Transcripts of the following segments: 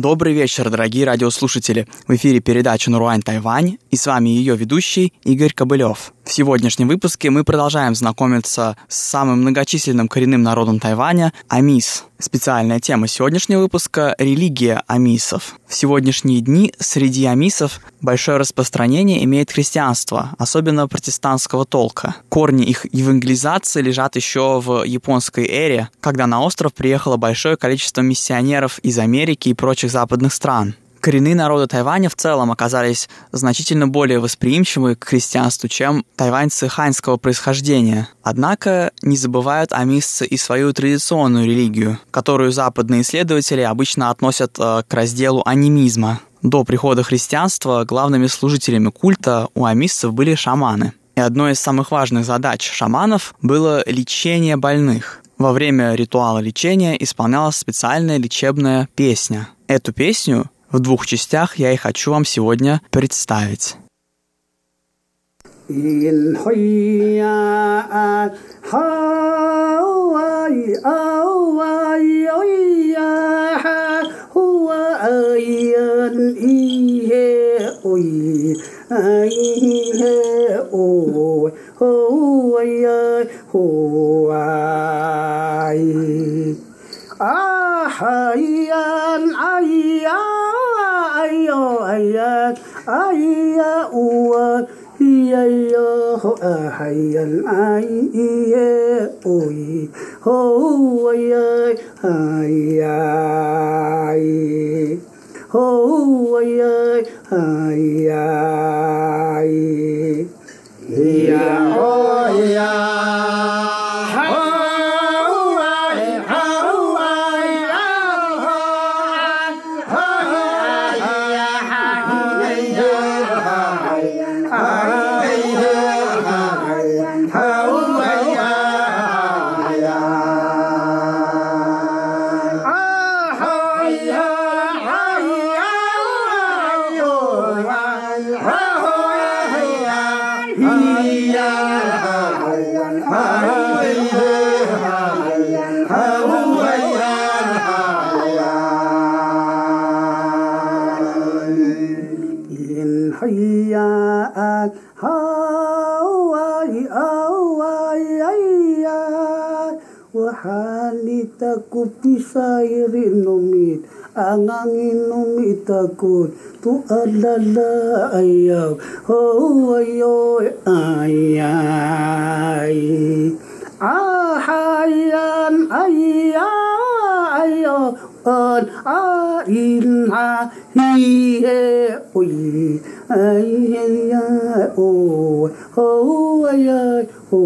Добрый вечер, дорогие радиослушатели. В эфире передача «Наруань Тайвань» и с вами ее ведущий Игорь Кобылев. В сегодняшнем выпуске мы продолжаем знакомиться с самым многочисленным коренным народом Тайваня – Амис. Специальная тема сегодняшнего выпуска – религия амисов. В сегодняшние дни среди амисов большое распространение имеет христианство, особенно протестантского толка. Корни их евангелизации лежат еще в японской эре, когда на остров приехало большое количество миссионеров из Америки и прочих западных стран коренные народы Тайваня в целом оказались значительно более восприимчивы к христианству, чем тайваньцы ханьского происхождения. Однако не забывают амисцы и свою традиционную религию, которую западные исследователи обычно относят э, к разделу анимизма. До прихода христианства главными служителями культа у амисцев были шаманы. И одной из самых важных задач шаманов было лечение больных. Во время ритуала лечения исполнялась специальная лечебная песня. Эту песню в двух частях я и хочу вам сегодня представить. 呦，哎呀，哎呀，呜啊，咿呀哟，吼啊，嗨呀，哎咿耶，呜咿，吼哎呀，哎呀，咿，吼哎呀，哎呀，咿呀，吼呀。halita ku pisai rinumit angangin numit aku tu adalah ayau. Oh ayo ayai. Ahayan ayau ayo on a in a hi e o i ai e ya o o ai ai o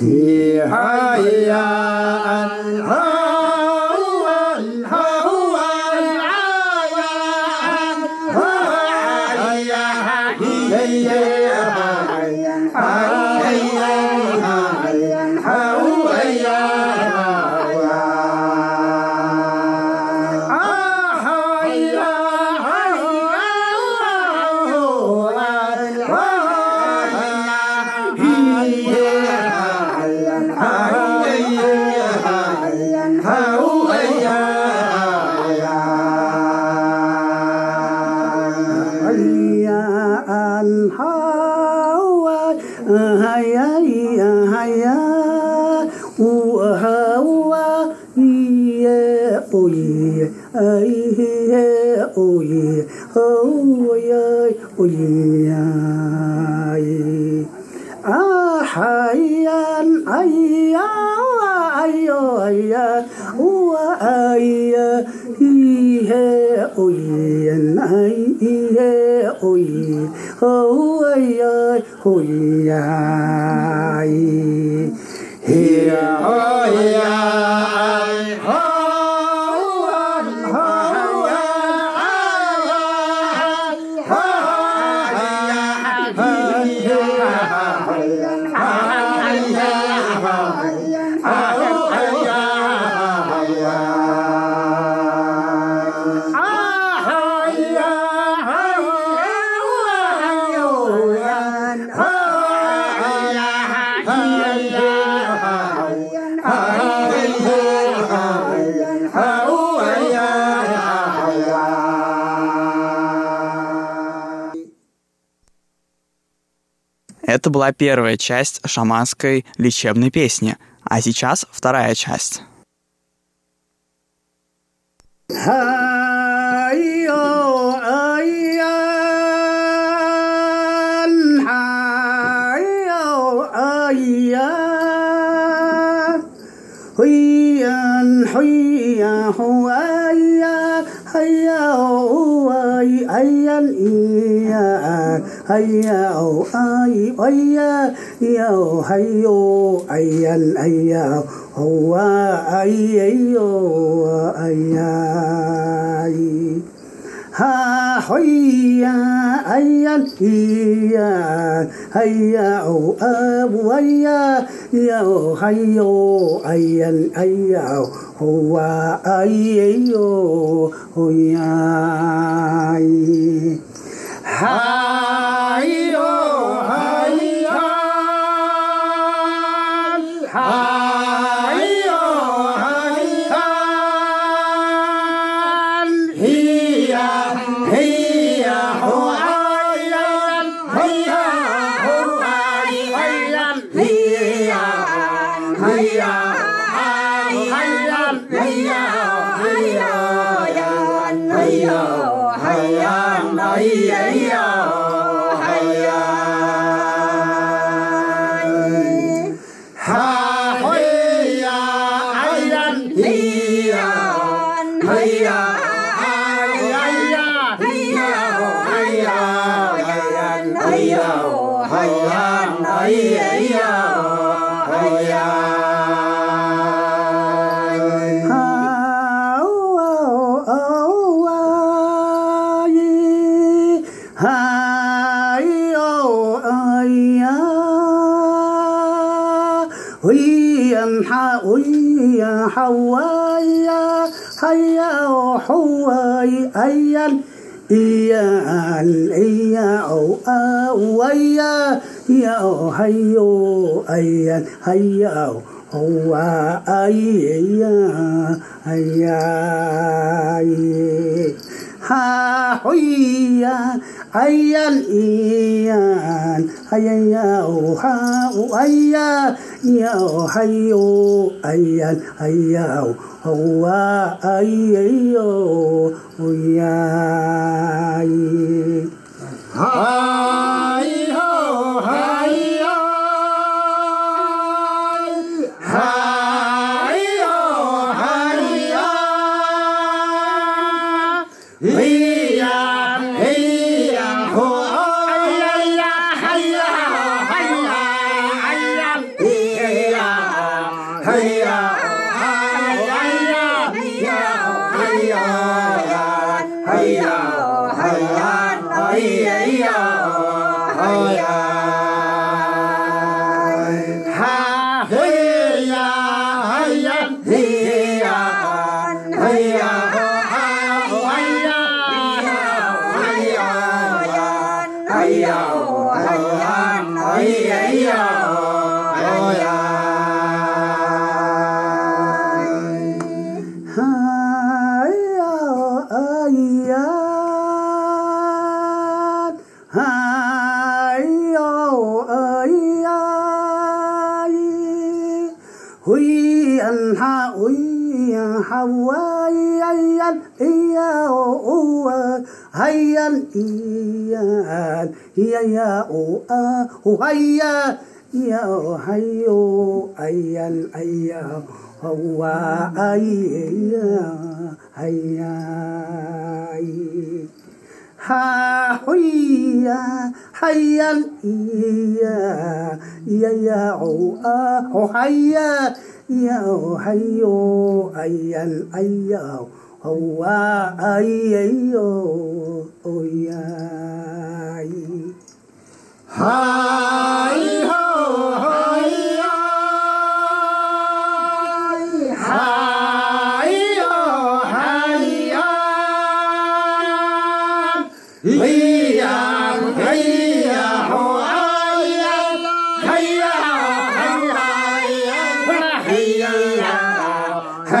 咿呀咿呀。好啊哎呀咿呀哎呀呜哈呜啊咿耶哦耶哎耶哦耶哦耶哦呀啊哈呀呀哦啊呀咿哎呀呀呀呀咿耶哦咿哦呜呀耶哦咿呀咿咿呀哦呀 Это была первая часть шаманской лечебной песни, а сейчас вторая часть. 哎呀哦，哎哎呀，呀哦嗨哟，哎呀哎呀哦哇，哎哎哟哇哎呀，嗨哎呀，哎呀哎呀，哎呀哦哎呀，呀哦嗨哟，哎呀哎呀哦哇，哎哎哟哇哎呀，嗨。哎呦，哎呀，哎。حوايا هيا وحواي أيا إيا إيا أو أويا يا هيو أيا هيا هو أيا هيا. hahoya ayal iyan. Hayayao hao aya yao hayo ayal hayao hawa ayayo oyay hai ho hai 嘿呀。嘿 حواي هيا يا هيا يا هيا يا هيا يا حي هيا هيا هو هيا هيا ها حيا حيا يا يا يا حيا يا حي أيا أيا هو أيا أيا هاي هو هاي هاي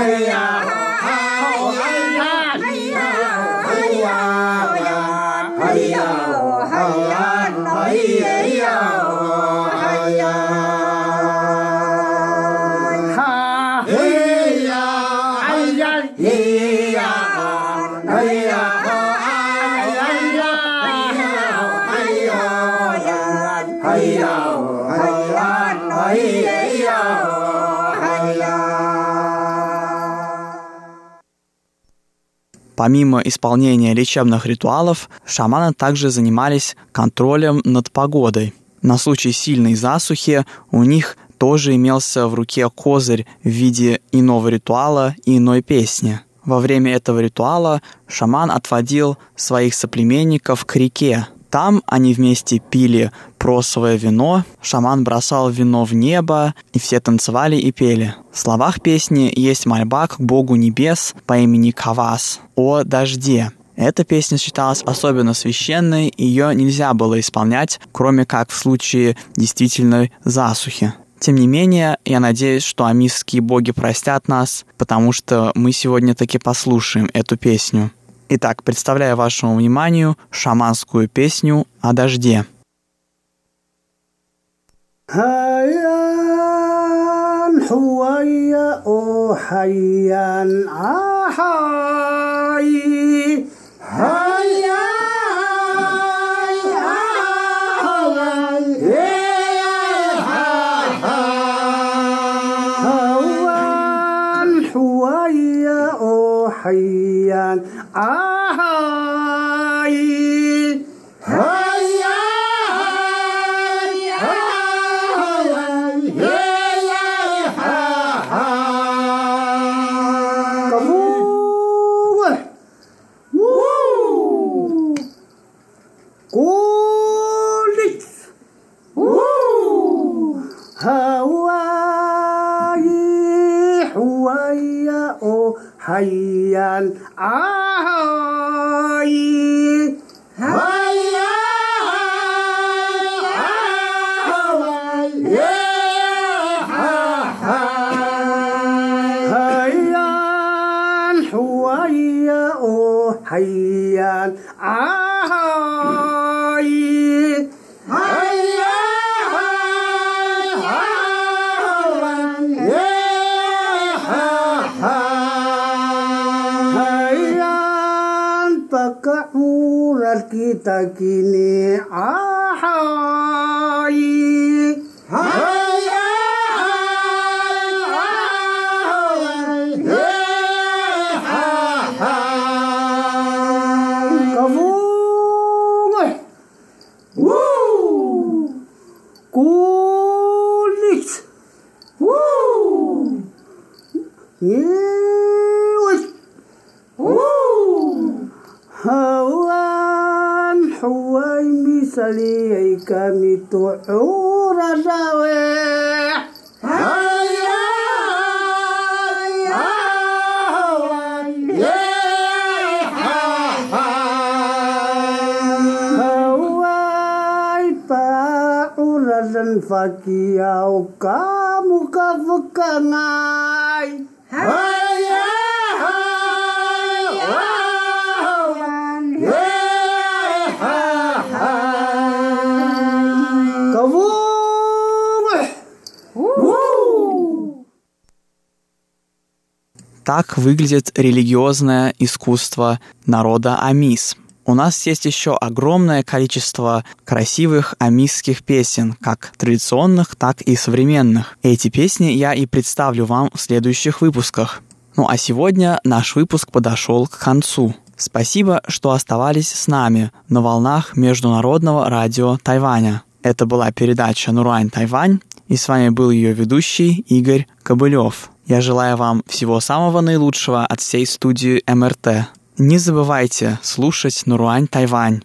哎呀哎哎呀哎呀哎呀呀哎呀哎呀哎呀呀哎呀呀哎呀呀哎呀呀哎呀哎呀呀哎呀呀哎呀呀哎呀呀哎呀呀哎呀呀哎呀哎呀呀哎呀呀哎呀呀哎呀呀 Помимо исполнения лечебных ритуалов, шаманы также занимались контролем над погодой. На случай сильной засухи у них тоже имелся в руке козырь в виде иного ритуала и иной песни. Во время этого ритуала шаман отводил своих соплеменников к реке. Там они вместе пили просовое вино, шаман бросал вино в небо, и все танцевали и пели. В словах песни есть мольба к богу небес по имени Кавас о дожде. Эта песня считалась особенно священной, ее нельзя было исполнять, кроме как в случае действительной засухи. Тем не менее, я надеюсь, что амисские боги простят нас, потому что мы сегодня таки послушаем эту песню. Итак, представляю вашему вниманию шаманскую песню о дожде. هيا حويا أحيا أحاي هيا حيا Ah, هيال العهاي هيا هيا तकी तकिने आहाई हाय Cool it! Woo! Yeah! حواي مثلي أيكامي تعور الراوح هيا Fakia kamu kafukangai. Haya, haya. Так выглядит религиозное искусство народа Амис. У нас есть еще огромное количество красивых амисских песен, как традиционных, так и современных. Эти песни я и представлю вам в следующих выпусках. Ну а сегодня наш выпуск подошел к концу. Спасибо, что оставались с нами на волнах Международного радио Тайваня. Это была передача Нурань Тайвань, и с вами был ее ведущий Игорь Кобылев. Я желаю вам всего самого наилучшего от всей студии МРТ. Не забывайте слушать Нуруань Тайвань.